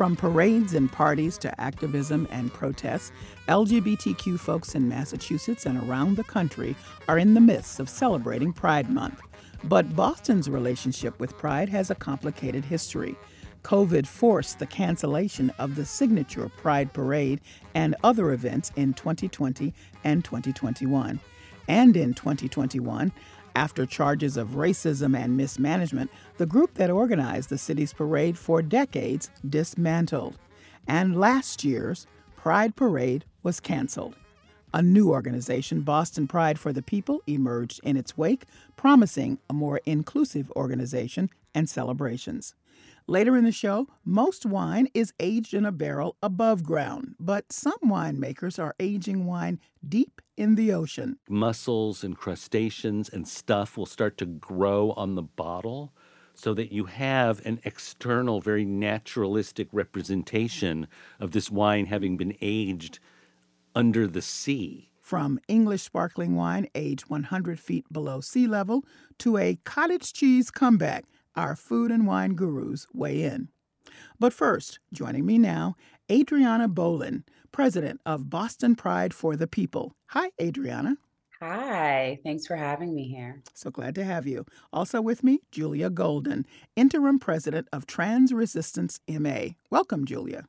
from parades and parties to activism and protests, LGBTQ folks in Massachusetts and around the country are in the midst of celebrating Pride Month. But Boston's relationship with Pride has a complicated history. COVID forced the cancellation of the signature Pride Parade and other events in 2020 and 2021. And in 2021, after charges of racism and mismanagement, the group that organized the city's parade for decades dismantled. And last year's Pride Parade was canceled. A new organization, Boston Pride for the People, emerged in its wake, promising a more inclusive organization and celebrations. Later in the show, most wine is aged in a barrel above ground, but some winemakers are aging wine deep in the ocean. Mussels and crustaceans and stuff will start to grow on the bottle so that you have an external, very naturalistic representation of this wine having been aged under the sea. From English sparkling wine aged 100 feet below sea level to a cottage cheese comeback our food and wine gurus weigh in. But first, joining me now, Adrianna Boulin, president of Boston Pride for the People. Hi, Adrianna. Hi, thanks for having me here. So glad to have you. Also with me, Julia Golden, interim president of Trans Resistance MA. Welcome, Julia.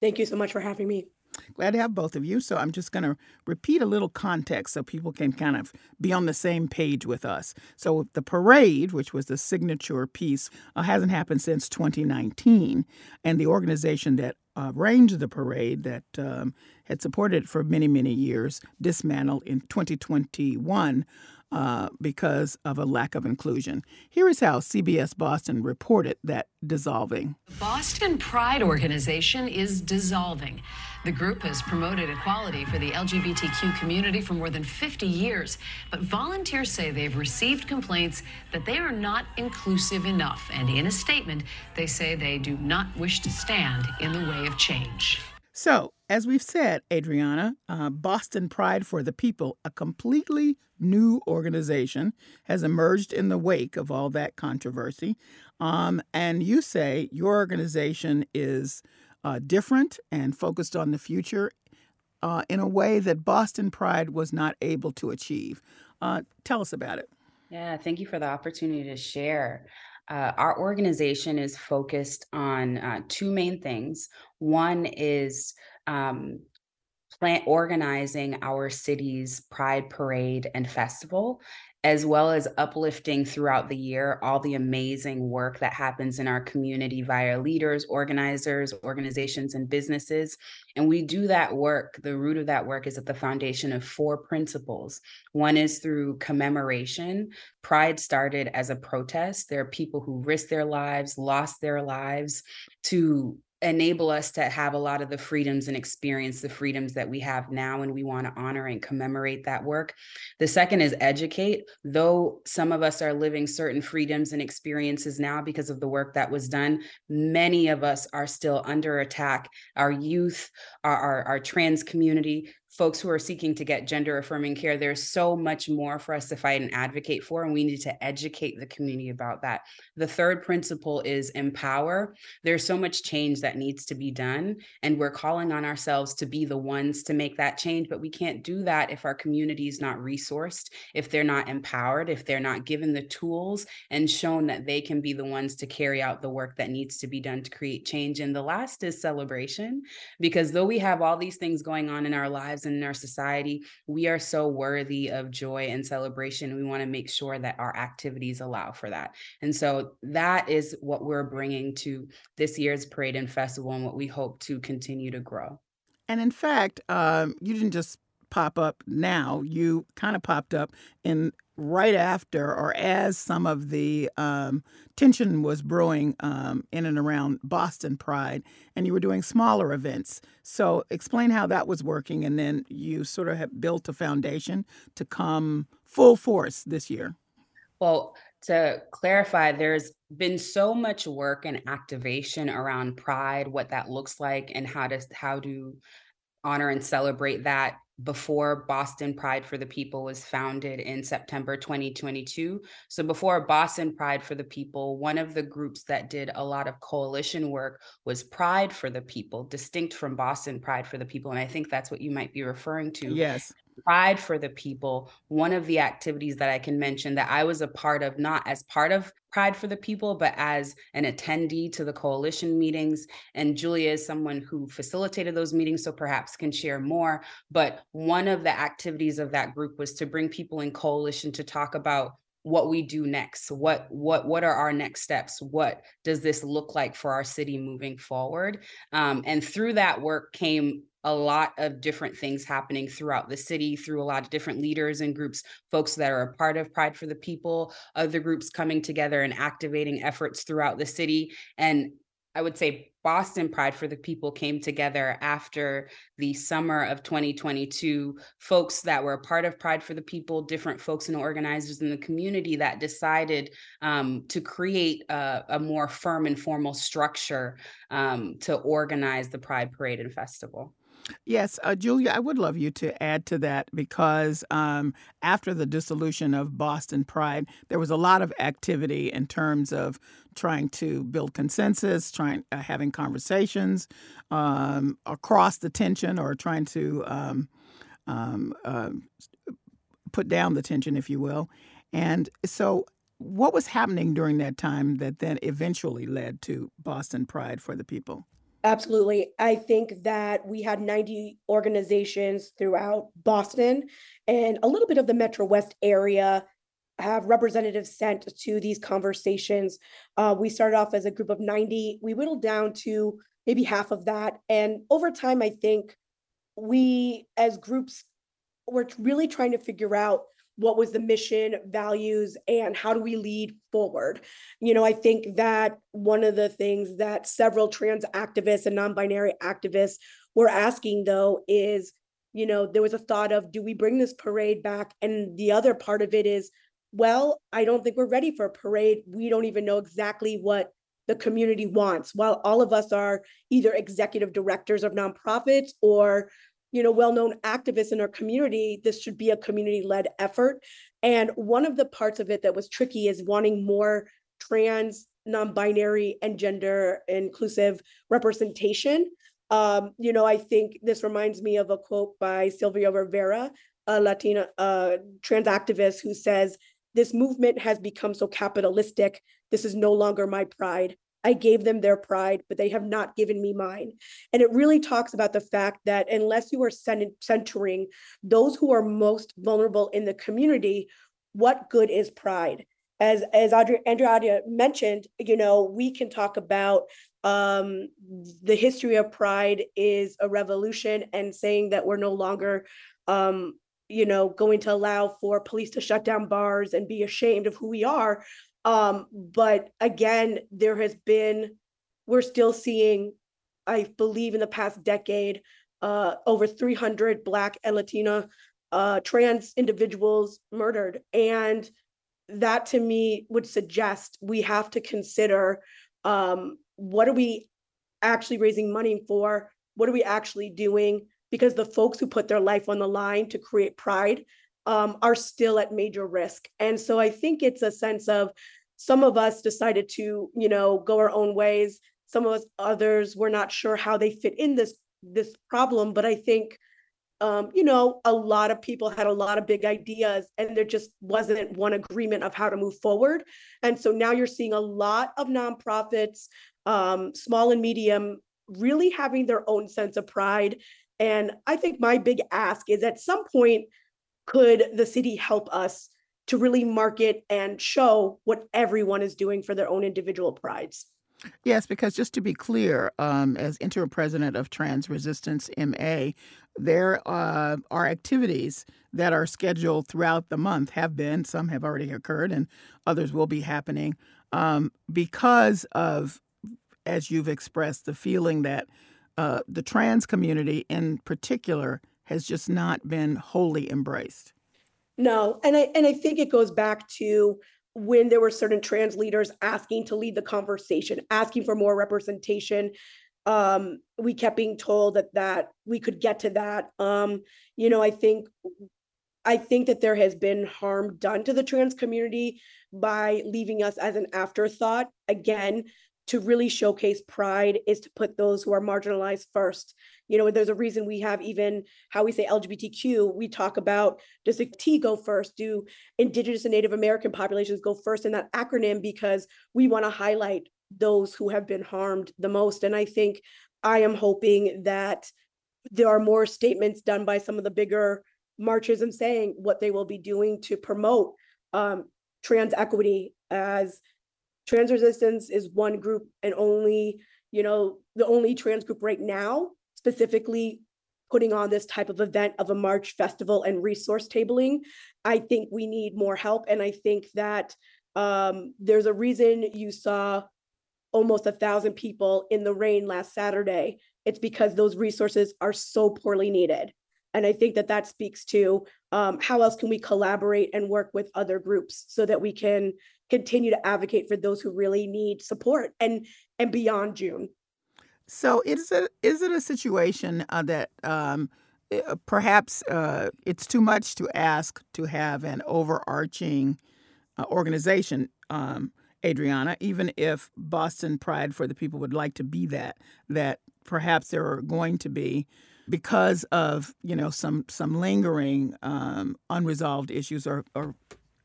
Thank you so much for having me. Glad to have both of you. So I'm just going to repeat a little context so people can kind of be on the same page with us. So the parade, which was the signature piece, uh, hasn't happened since 2019. And the organization that arranged the parade, that um, had supported it for many, many years, dismantled in 2021 uh, because of a lack of inclusion. Here is how CBS Boston reported that dissolving. The Boston Pride Organization is dissolving. The group has promoted equality for the LGBTQ community for more than 50 years, but volunteers say they've received complaints that they are not inclusive enough. And in a statement, they say they do not wish to stand in the way of change. So, as we've said, Adrianna, uh, Boston Pride for the People, a completely new organization, has emerged in the wake of all that controversy. Um, and you say your organization is uh, different and focused on the future uh, in a way that Boston Pride was not able to achieve. Uh, tell us about it. Yeah, thank you for the opportunity to share. Uh, our organization is focused on uh, two main things. One is um, plant organizing our city's Pride Parade and Festival, as well as uplifting throughout the year all the amazing work that happens in our community via leaders, organizers, organizations, and businesses. And we do that work. The root of that work is at the foundation of four principles. One is through commemoration. Pride started as a protest. There are people who risked their lives, lost their lives to enable us to have a lot of the freedoms and experience the freedoms that we have now and we want to honor and commemorate that work. The second is educate. Though some of us are living certain freedoms and experiences now because of the work that was done many of us are still under attack. Our youth our, our, our trans community folks who are seeking to get gender affirming care there's so much more for us to fight and advocate for and we need to educate the community about that. The third principle is empower. There's so much change that needs to be done and we're calling on ourselves to be the ones to make that change but we can't do that if our community is not resourced if they're not empowered if they're not given the tools and shown that they can be the ones to carry out the work that needs to be done to create change. And the last is celebration because though we have all these things going on in our lives lives and in our society. We are so worthy of joy and celebration. We want to make sure that our activities allow for that. And so that is what we're bringing to this year's parade and festival and what we hope to continue to grow. And in fact, um, you didn't just pop up now. You kind of popped up in right after or as some of the um, tension was brewing um, in and around Boston Pride, and you were doing smaller events. So, explain how that was working, and then you sort of have built a foundation to come full force this year. Well, to clarify, there's been so much work and activation around pride, what that looks like, and how to how to honor and celebrate that before Boston Pride for the People was founded in September 2022. So, before Boston Pride for the People, one of the groups that did a lot of coalition work was Pride for the People, distinct from Boston Pride for the People. And I think that's what you might be referring to. Yes. Pride for the People, one of the activities that I can mention that I was a part of, not as part of Pride for the People, but as an attendee to the coalition meetings. And Julia is someone who facilitated those meetings, so perhaps can share more. But one of the activities of that group was to bring people in coalition to talk about what we do next what what what are our next steps what does this look like for our city moving forward um, and through that work came a lot of different things happening throughout the city through a lot of different leaders and groups, folks that are a part of Pride for the People, other groups coming together and activating efforts throughout the city. And I would say Boston Pride for the People came together after the summer of 2022. Folks that were a part of Pride for the People, different folks and organizers in the community that decided um, to create a, a, more firm and formal structure um, to organize the Pride Parade and Festival. Yes, uh, Julia, I would love you to add to that because um, after the dissolution of Boston Pride, there was a lot of activity in terms of trying to build consensus, trying uh, having conversations um, across the tension, or trying to um, uh, put down the tension, if you will. And so, what was happening during that time that then eventually led to Boston Pride for the people? Absolutely. I think that we had 90 organizations throughout Boston and a little bit of the Metro West area have representatives sent to these conversations. Uh, we started off as a group of 90. We whittled down to maybe half of that. And over time, I think we as groups were really trying to figure out what was the mission, values, and how do we lead forward? You know, I think that one of the things that several trans activists and non binary activists were asking, though, is, you know, there was a thought of do we bring this parade back? And the other part of it is, well, I don't think we're ready for a parade. We don't even know exactly what the community wants. While all of us are either executive directors of nonprofits or you know well-known activists in our community this should be a community-led effort. And one of the parts of it that was tricky is wanting more trans non-binary and gender inclusive representation. Um, you know i think this reminds me of a quote by sylvia rivera a latina uh, trans activist who says this movement has become so capitalistic. This is no longer my pride I gave them their pride, but they have not given me mine. And it really talks about the fact that unless you are centering those who are most vulnerable in the community, what good is pride? As as Andrea mentioned, you know, we can talk about um, the history of pride is a revolution and saying that we're no longer um, you know going to allow for police to shut down bars and be ashamed of who we are um, but again, there has been, we're still seeing, I believe in the past decade, uh, over 300 Black and Latina uh, trans individuals murdered. And that to me would suggest we have to consider um, what are we actually raising money for? What are we actually doing? Because the folks who put their life on the line to create pride um, are still at major risk. And so I think it's a sense of some of us decided to, you know, go our own ways. Some of us others were not sure how they fit in this this problem. But I think, um, you know, a lot of people had a lot of big ideas, and there just wasn't one agreement of how to move forward. And so now you're seeing a lot of nonprofits, um, small and medium, really having their own sense of pride And I think my big ask is at some point, could the city help us to really market and show what everyone is doing for their own individual prides? Yes, because just to be clear, um, as interim president of Trans Resistance MA, there uh, are activities that are scheduled throughout the month, have been, some have already occurred, and others will be happening um, because of, as you've expressed, the feeling that uh, the trans community in particular has just not been wholly embraced. No, and I and I think it goes back to when there were certain trans leaders asking to lead the conversation, asking for more representation. Um, we kept being told that that we could get to that. Um, you know, I think I think that there has been harm done to the trans community by leaving us as an afterthought. Again, to really showcase pride is to put those who are marginalized first. You know, there's a reason we have even how we say LGBTQ, we talk about does the T go first? Do Indigenous and Native American populations go first in that acronym? Because we want to highlight those who have been harmed the most. And I think I am hoping that there are more statements done by some of the bigger marches and saying what they will be doing to promote um, trans equity as trans resistance is one group and only you know the only trans group right now specifically putting on this type of event of a march festival and resource tabling. I think we need more help and i think that um, there's a reason you saw almost a thousand people in the rain last saturday. It's because those resources are so poorly needed. And i think that that speaks to um, how else can we collaborate and work with other groups so that we can continue to advocate for those who really need support and and beyond june. So is it is it a situation uh, that um, uh, perhaps uh, it's too much to ask to have an overarching uh, organization um, adrianna even if boston pride for the people would like to be that that perhaps there are going to be because of you know some some lingering um, unresolved issues, or, or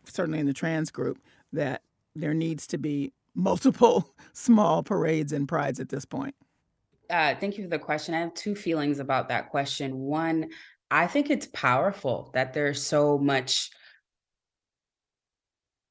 certainly in the trans group, that there needs to be multiple small parades and prides at this point. Uh, thank you for the question. I have two feelings about that question. One, I think it's powerful that there's so much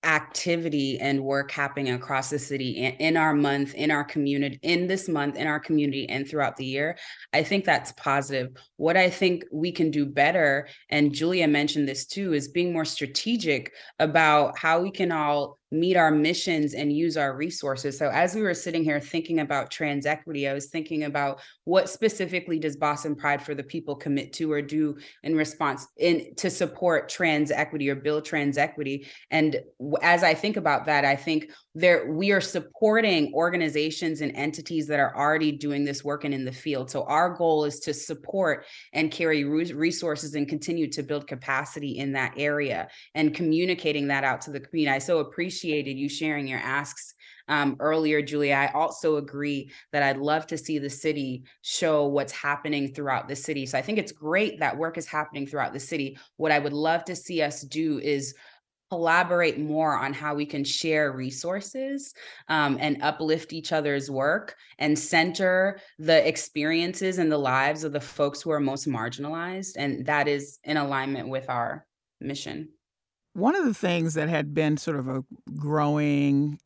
activity and work happening across the city in, our month, in our community, in this month, in our community, and throughout the year. I think that's positive. What I think we can do better, and Julia mentioned this too, is being more strategic about how we can all meet our missions and use our resources. So as we were sitting here thinking about trans equity, I was thinking about what specifically does Boston Pride for the People commit to or do in response in to support trans equity or build trans equity. And as I think about that, I think there we are supporting organizations and entities that are already doing this work and in the field. So our goal is to support and carry resources and continue to build capacity in that area and communicating that out to the community. I so appreciated you sharing your asks um, earlier, Julia. I also agree that I'd love to see the city show what's happening throughout the city. So I think it's great that work is happening throughout the city. What I would love to see us do is collaborate more on how we can share resources um, and uplift each other's work and center the experiences and the lives of the folks who are most marginalized. And that is in alignment with our mission. One of the things that had been sort of a growing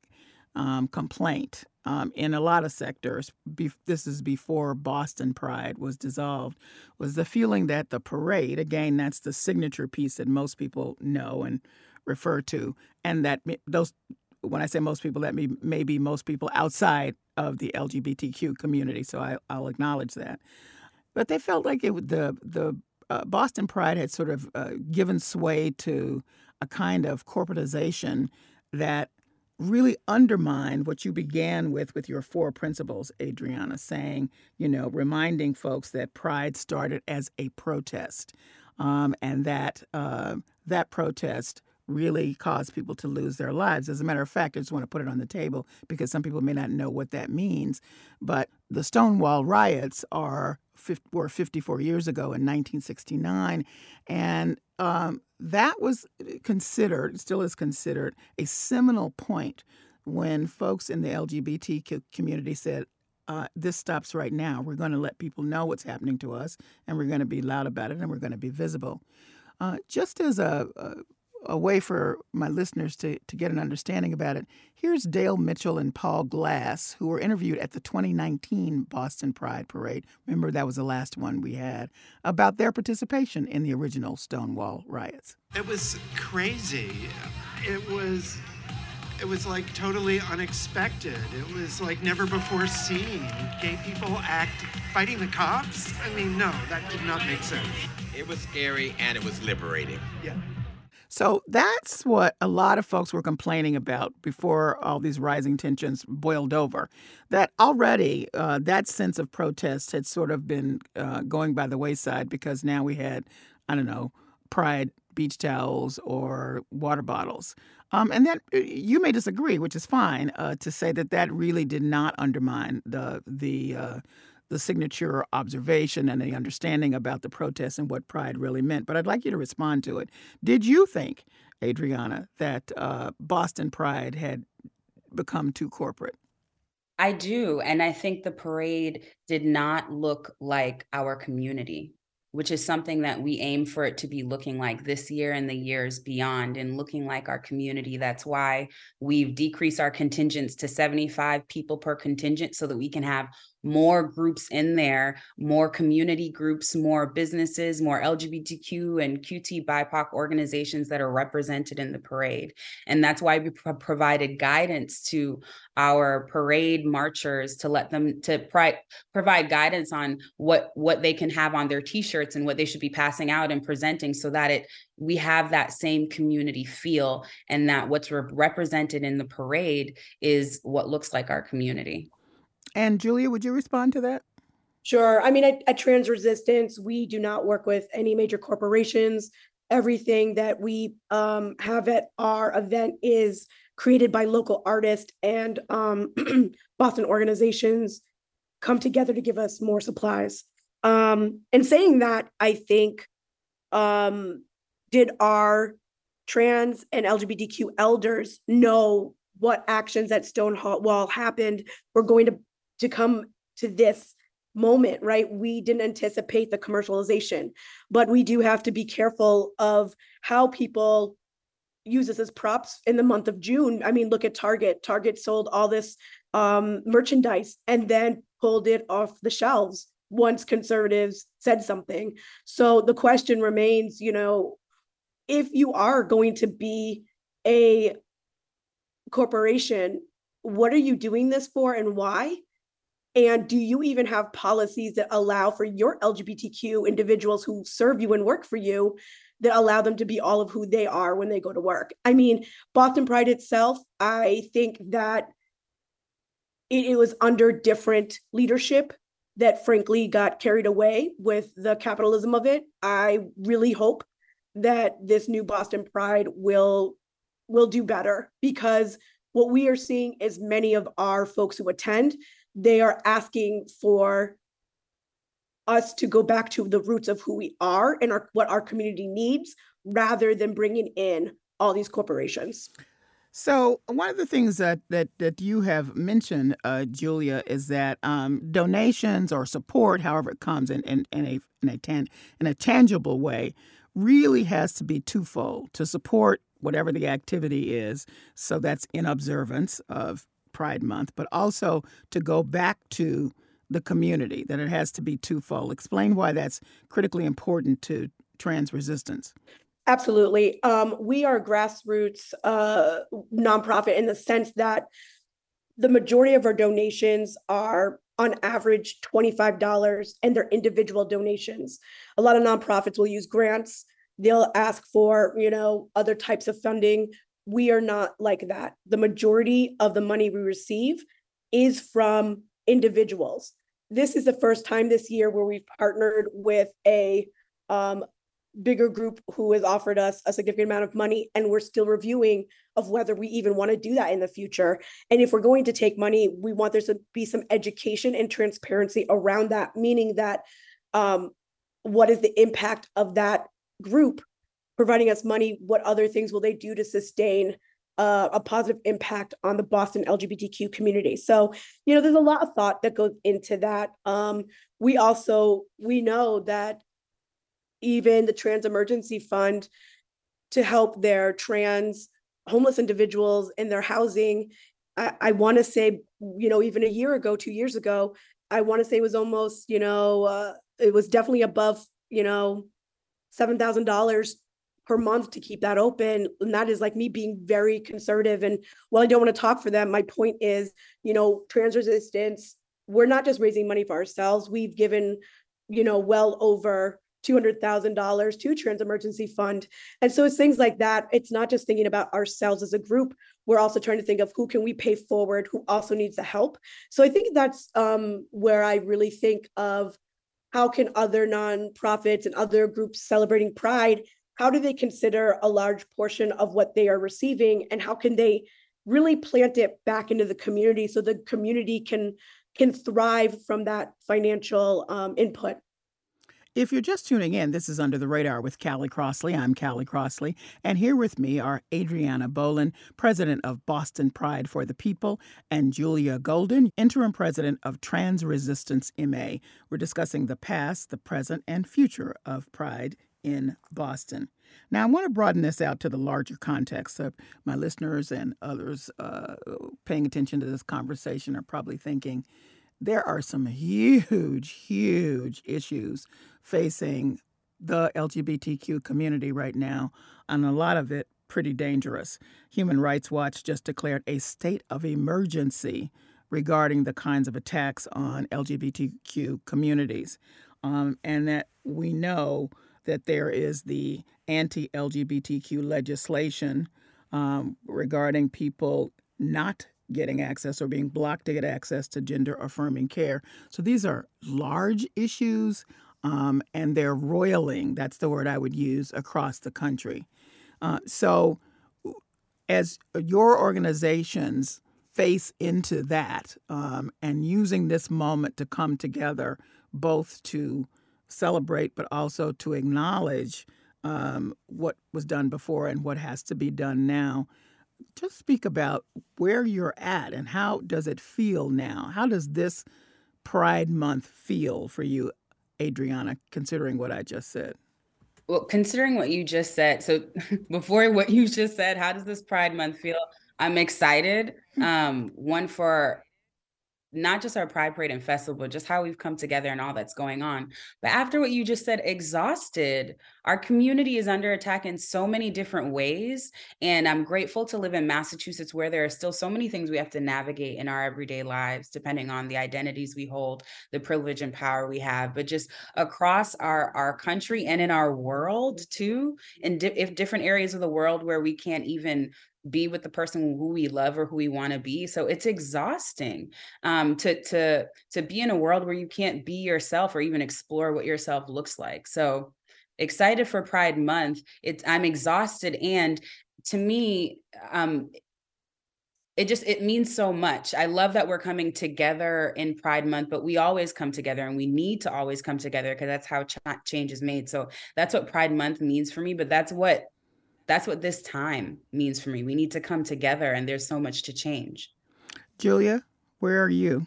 um, complaint um, in a lot of sectors, be- this is before Boston Pride was dissolved, was the feeling that the parade, again, that's the signature piece that most people know and refer to, and that those, when I say most people, that may, may be most people outside of the LGBTQ community, so I, will acknowledge that. But they felt like it, the, the uh, Boston Pride had sort of uh, given sway to a kind of corporatization that really undermined what you began with with your four principles, Adrianna, saying, you know, reminding folks that pride started as a protest um, and that uh, that protest really cause people to lose their lives. As a matter of fact, I just want to put it on the table because some people may not know what that means. But the Stonewall riots are were 54 years ago in 1969, and um, that was considered, still is considered, a seminal point when folks in the LGBT community said, uh, this stops right now. We're going to let people know what's happening to us, and we're going to be loud about it, and we're going to be visible. Uh, just as a, a a way for my listeners to, to get an understanding about it, here's Dale Mitchell and Paul Glass, who were interviewed at the 2019 Boston Pride Parade. Remember, that was the last one we had, about their participation in the original Stonewall riots. It was crazy. It was. It was like totally unexpected. It was like never before seen. Gay people act fighting the cops? I mean, no, that did not make sense. It was scary and it was liberating. Yeah. So that's what a lot of folks were complaining about before all these rising tensions boiled over. That already uh, that sense of protest had sort of been uh, going by the wayside because now we had, I don't know, pride beach towels or water bottles. Um, and that uh, you may disagree, which is fine, uh, to say that that really did not undermine the the uh, the signature observation and the understanding about the protests and what pride really meant. But I'd like you to respond to it. Did you think, Adrianna, that uh, Boston Pride had become too corporate? I do. And I think the parade did not look like our community which is something that we aim for it to be looking like this year and the years beyond and looking like our community. That's why we've decreased our contingents to 75 people per contingent so that we can have more groups in there, more community groups, more businesses, more LGBTQ and QT BIPOC organizations that are represented in the parade. And that's why we pro- provided guidance to our parade marchers to let them to pri- provide guidance on what what they can have on their t-shirts and what they should be passing out and presenting so that it we have that same community feel and that what's re- represented in the parade is what looks like our community. And Julia, would you respond to that? Sure. I mean, at, at Trans Resistance, we do not work with any major corporations. Everything that we um, have at our event is created by local artists and um, Boston organizations come together to give us more supplies. Um, and saying that, I think, um, did our trans and LGBTQ elders know what actions at Stonewall happened were going to to come to this moment, right? We didn't anticipate the commercialization, but we do have to be careful of how people use this as props in the month of June. I mean, look at Target. Target sold all this um, merchandise and then pulled it off the shelves once conservatives said something. So the question remains, you know, if you are going to be a corporation, what are you doing this for and why? And do you even have policies that allow for your LGBTQ individuals who serve you and work for you that allow them to be all of who they are when they go to work? I mean, Boston Pride itself, I think that it, it was under different leadership that frankly got carried away with the capitalism of it. I really hope that this new Boston Pride will will do better because what we are seeing is many of our folks who attend they are asking for us to go back to the roots of who we are and our, what our community needs rather than bringing in all these corporations. So one of the things that that that you have mentioned, uh, Julia, is that um, donations or support, however it comes in, in, in a in a tan, in a tangible way, really has to be twofold to support whatever the activity is. So that's in observance of Pride Month, but also to go back to the community, that it has to be twofold. Explain why that's critically important to trans resistance. Absolutely. Um, we are grassroots uh, nonprofit in the sense that the majority of our donations are on average $25 and they're individual donations. A lot of nonprofits will use grants. They'll ask for, you know, other types of funding we are not like that. The majority of the money we receive is from individuals. This is the first time this year where we've partnered with a um, bigger group who has offered us a significant amount of money and we're still reviewing of whether we even want to do that in the future and if we're going to take money we want there to be some education and transparency around that meaning that um, what is the impact of that group providing us money, what other things will they do to sustain uh, a positive impact on the Boston LGBTQ community. So, you know, there's a lot of thought that goes into that. Um, we also we know that even the Trans Emergency Fund to help their trans homeless individuals in their housing. I, I want to say, you know, even a year ago, two years ago, I want to say it was almost, you know, uh, it was definitely above, you know, seven thousand dollars per month to keep that open. And that is like me being very conservative. And while I don't want to talk for them, my point is, you know, trans resistance, we're not just raising money for ourselves. We've given, you know, well over $200,000 to Trans Emergency Fund. And so it's things like that. It's not just thinking about ourselves as a group. We're also trying to think of who can we pay forward, who also needs the help. So I think that's um, where I really think of how can other nonprofits and other groups celebrating Pride, how do they consider a large portion of what they are receiving and how can they really plant it back into the community so the community can can thrive from that financial um, input. If you're just tuning in, this is Under the Radar with Callie Crossley. I'm Callie Crossley, and here with me are Adrianna Boulin, president of Boston Pride for the People, and Julia Golden, interim president of Trans Resistance MA. We're discussing the past, the present, and future of Pride in Boston. Now, I want to broaden this out to the larger context of my listeners and others uh, paying attention to this conversation are probably thinking, there are some huge, huge issues facing the LGBTQ community right now, and a lot of it pretty dangerous. Human Rights Watch just declared a state of emergency regarding the kinds of attacks on LGBTQ communities, um, and that we know that there is the anti LGBTQ legislation um, regarding people not getting access or being blocked to get access to gender affirming care. So these are large issues um, and they're roiling. That's the word I would use across the country. Uh, so as your organizations face into that um, and using this moment to come together both to celebrate but also to acknowledge um, what was done before and what has to be done now just speak about where you're at and how does it feel now? How does this Pride Month feel for you, Adriana, considering what I just said? Well, considering what you just said, so before what you just said, how does this Pride Month feel? I'm excited. Um, one for not just our Pride Parade and Festival, but just how we've come together and all that's going on. But after what you just said, exhausted. Our community is under attack in so many different ways. And I'm grateful to live in Massachusetts where there are still so many things we have to navigate in our everyday lives, depending on the identities we hold, the privilege and power we have, but just across our, our country and in our world too, in di- if different areas of the world where we can't even be with the person who we love or who we want to be so it's exhausting um, to to to be in a world where you can't be yourself or even explore what yourself looks like so excited for pride month it's i'm exhausted and to me um it just it means so much i love that we're coming together in pride month but we always come together and we need to always come together because that's how ch- change is made so that's what pride month means for me but that's what that's what this time means for me. We need to come together, and there's so much to change. Julia, where are you?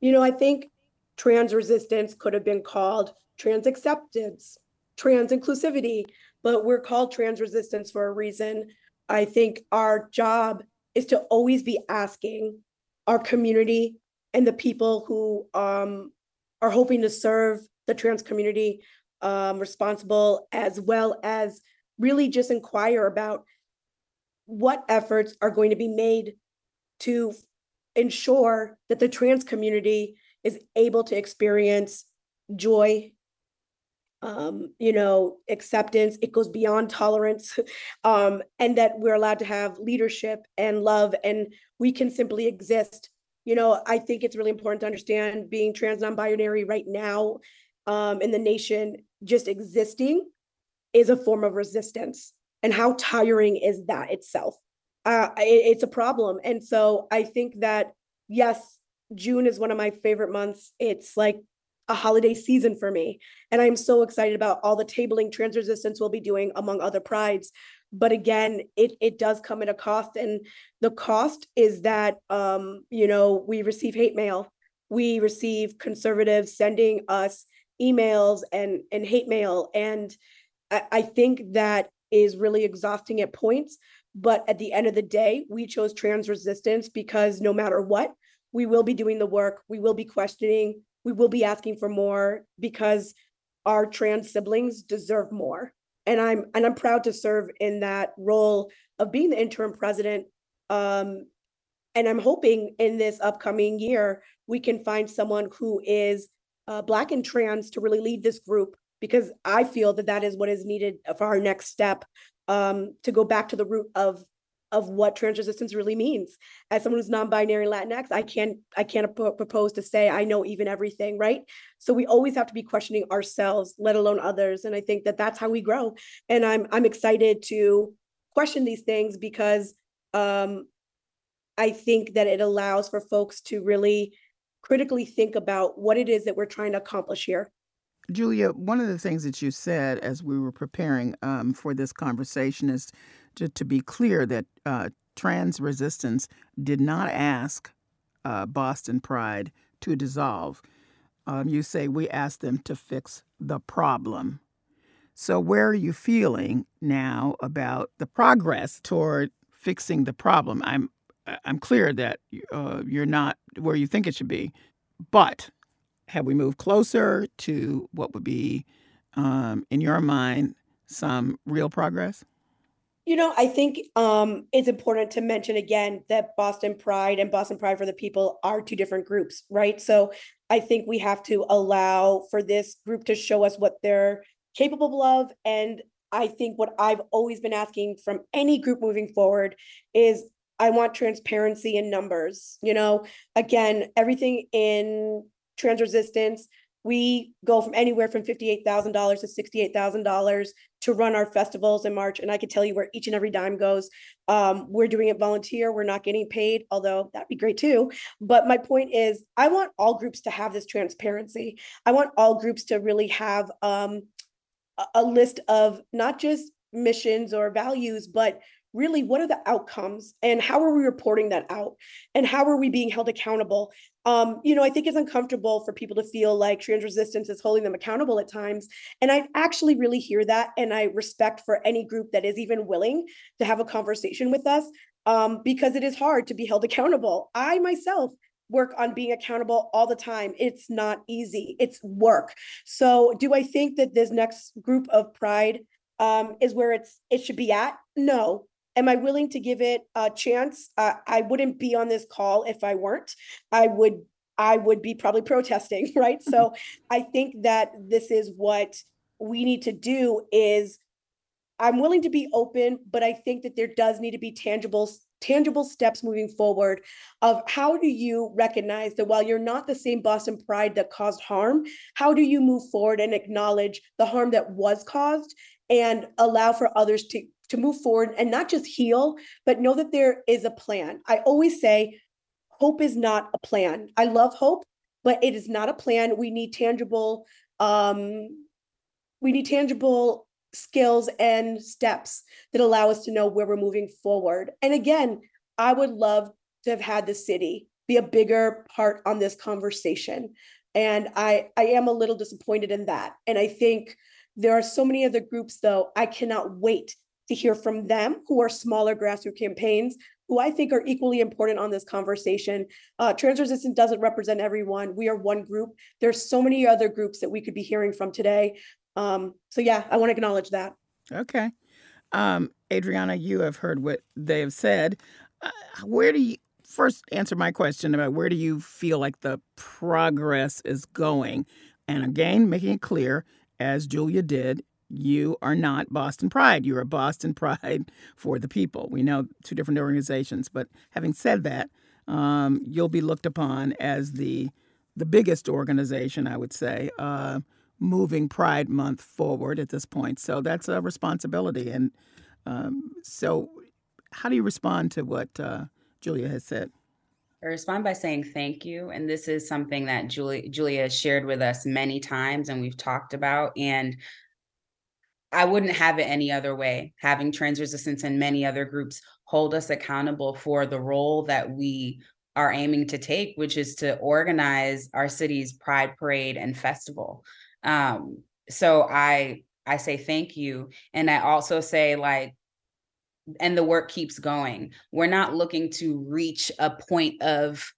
You know, I think trans resistance could have been called trans acceptance, trans inclusivity, but we're called trans resistance for a reason. I think our job is to always be asking our community and the people who um, are hoping to serve the trans community um, responsible, as well as really just inquire about what efforts are going to be made to ensure that the trans community is able to experience joy um, you know acceptance. It goes beyond tolerance um, and that we're allowed to have leadership and love and we can simply exist. You know i think it's really important to understand being trans non-binary right now um, in the nation just existing is a form of resistance. And how tiring is that itself? Uh, it, it's a problem. And so I think that, yes, June is one of my favorite months. It's like a holiday season for me. And I'm so excited about all the tabling trans resistance we'll be doing among other prides. but again, it it does come at a cost, and the cost is that um, you know we receive hate mail, we receive conservatives sending us emails and and hate mail, and I, think that is really exhausting at points. But at the end of the day, we chose trans resistance because no matter what, we will be doing the work, we will be questioning, we will be asking for more because our trans siblings deserve more. And I'm and I'm proud to serve in that role of being the interim president. Um, and I'm hoping in this upcoming year we can find someone who is uh, black and trans to really lead this group because I feel that that is what is needed for our next step um, to go back to the root of of what trans resistance really means. As someone who's non-binary Latinx, I can't I can't propose to say I know even everything, right? So we always have to be questioning ourselves, let alone others, and I think that that's how we grow. And I'm I'm excited to question these things because um, I think that it allows for folks to really critically think about what it is that we're trying to accomplish here. Julia, one of the things that you said as we were preparing um, for this conversation is to, to be clear that uh, trans resistance did not ask uh, Boston Pride to dissolve. Um, you say we asked them to fix the problem. So, where are you feeling now about the progress toward fixing the problem? I'm I'm clear that uh, you're not where you think it should be, but have we moved closer to what would be, um, in your mind, some real progress? You know, I think um, it's important to mention again that Boston Pride and Boston Pride for the People are two different groups, right? So I think we have to allow for this group to show us what they're capable of. And I think what I've always been asking from any group moving forward is I want transparency in numbers. You know, again, everything in trans resistance, we go from anywhere from $58,000 to $68,000 to run our festivals in March. And I can tell you where each and every dime goes. Um, we're doing it volunteer. We're not getting paid, although that'd be great too. But my point is, I want all groups to have this transparency. I want all groups to really have um, a, a list of not just missions or values, but really what are the outcomes and how are we reporting that out and how are we being held accountable um, you know i think it's uncomfortable for people to feel like trans resistance is holding them accountable at times and i actually really hear that and i respect for any group that is even willing to have a conversation with us um, because it is hard to be held accountable i myself work on being accountable all the time. It's not easy. It's work. So, do I think that this next group of pride um, is where it's it should be at? No, am I willing to give it a chance? Uh, I wouldn't be on this call if I weren't. I would I would be probably protesting, right? So I think that this is what we need to do is I'm willing to be open, but I think that there does need to be tangible tangible steps moving forward of how do you recognize that while you're not the same Boston Pride that caused harm, how do you move forward and acknowledge the harm that was caused and allow for others to to move forward and not just heal, but know that there is a plan. I always say, hope is not a plan. I love hope, but it is not a plan. We need tangible, um, we need tangible skills and steps that allow us to know where we're moving forward. And again, I would love to have had the city be a bigger part on this conversation. And I I am a little disappointed in that. And I think there are so many other groups though. I cannot wait to hear from them who are smaller grassroots campaigns who I think are equally important on this conversation. Uh, Trans Resistance doesn't represent everyone. We are one group. There's so many other groups that we could be hearing from today. Um, so yeah, I want to acknowledge that. Okay. Um, Adrianna, you have heard what they have said. Uh, where do you first answer my question about where do you feel like the progress is going? And again, making it clear, as Julia did, you are not Boston Pride. You're Boston Pride for the people. We know two different organizations, but having said that, um, you'll be looked upon as the the biggest organization, I would say, uh, moving Pride Month forward at this point. So that's a responsibility. And um, so, how do you respond to what uh, Julia has said? I respond by saying thank you. And this is something that Julia, Julia shared with us many times and we've talked about. And I wouldn't have it any other way. Having trans resistance and many other groups hold us accountable for the role that we are aiming to take, which is to organize our city's Pride Parade and Festival. Um, so I I say thank you, and I also say like, and the work keeps going. We're not looking to reach a point of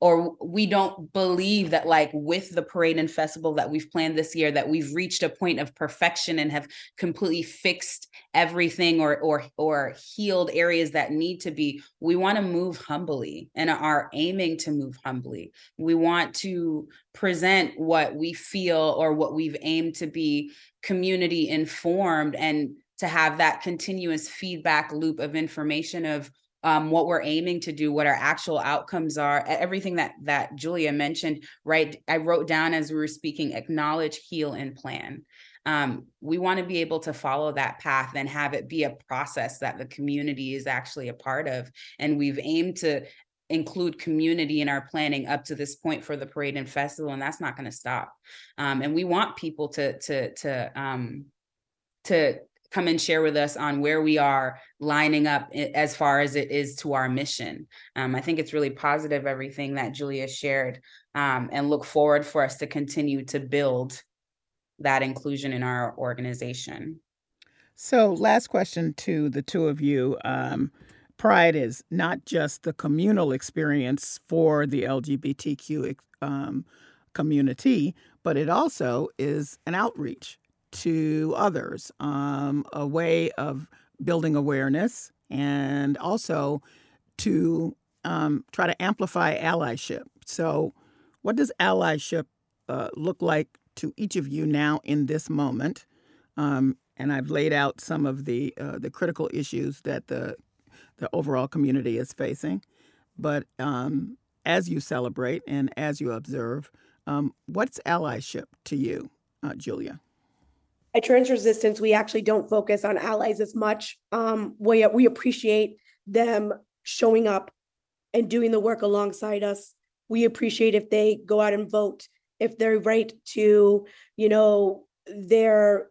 or we don't believe that like with the parade and festival that we've planned this year that we've reached a point of perfection and have completely fixed everything or or or healed areas that need to be we want to move humbly and are aiming to move humbly. We want to present what we feel or what we've aimed to be community informed and to have that continuous feedback loop of information of um, what we're aiming to do, what our actual outcomes are, everything that that Julia mentioned. Right, I wrote down as we were speaking: acknowledge, heal, and plan. Um, we want to be able to follow that path and have it be a process that the community is actually a part of. And we've aimed to include community in our planning up to this point for the parade and festival, and that's not going to stop. Um, and we want people to to to um, to come and share with us on where we are lining up as far as it is to our mission. Um, I think it's really positive, everything that Julia shared, um, and look forward for us to continue to build that inclusion in our organization. So, last question to the two of you. Um, Pride is not just the communal experience for the LGBTQ um, community, but it also is an outreach to others, um, a way of building awareness, and also to um, try to amplify allyship. So, what does allyship uh, look like to each of you now in this moment? Um, and I've laid out some of the uh, the critical issues that the the overall community is facing. But um, as you celebrate and as you observe, um, what's allyship to you, uh, Julia? At trans resistance we actually don't focus on allies as much. Um we, we appreciate them showing up and doing the work alongside us. We appreciate if they go out and vote if they're right to you know their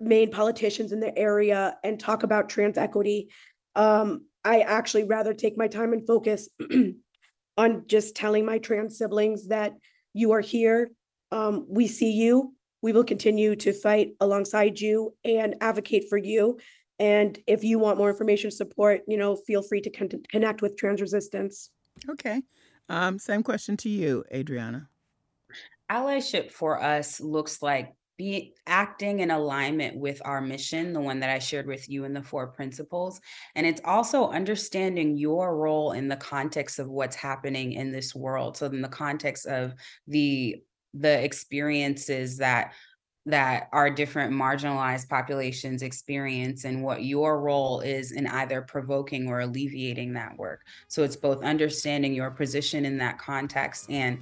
main politicians in the area and talk about trans equity. Um i actually rather take my time and focus on just telling my trans siblings that you are here. Um, we see you we will continue to fight alongside you and advocate for you. And if you want more information support, you know, feel free to con- connect with Trans Resistance. Okay. Um, same question to you, Adrianna. Allyship for us looks like be acting in alignment with our mission, the one that I shared with you in the four principles. And it's also understanding your role in the context of what's happening in this world. So, in the context of the the experiences that that our different marginalized populations experience and what your role is in either provoking or alleviating that work. So it's both understanding your position in that context and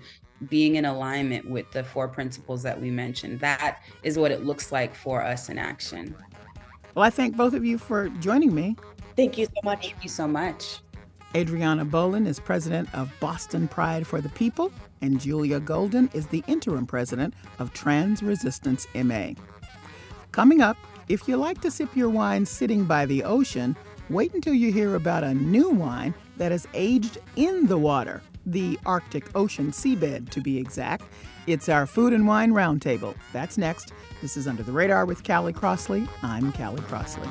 being in alignment with the four principles that we mentioned. That is what it looks like for us in action. Well, I thank both of you for joining me. Thank you so much. Thank you so much. Adrianna Boulin is president of Boston Pride for the People, and Julia Golden is the interim president of Trans Resistance MA. Coming up, if you like to sip your wine sitting by the ocean, wait until you hear about a new wine that is aged in the water, the Arctic Ocean seabed to be exact. It's our Food and Wine Roundtable. That's next. This is Under the Radar with Callie Crossley. I'm Callie Crossley.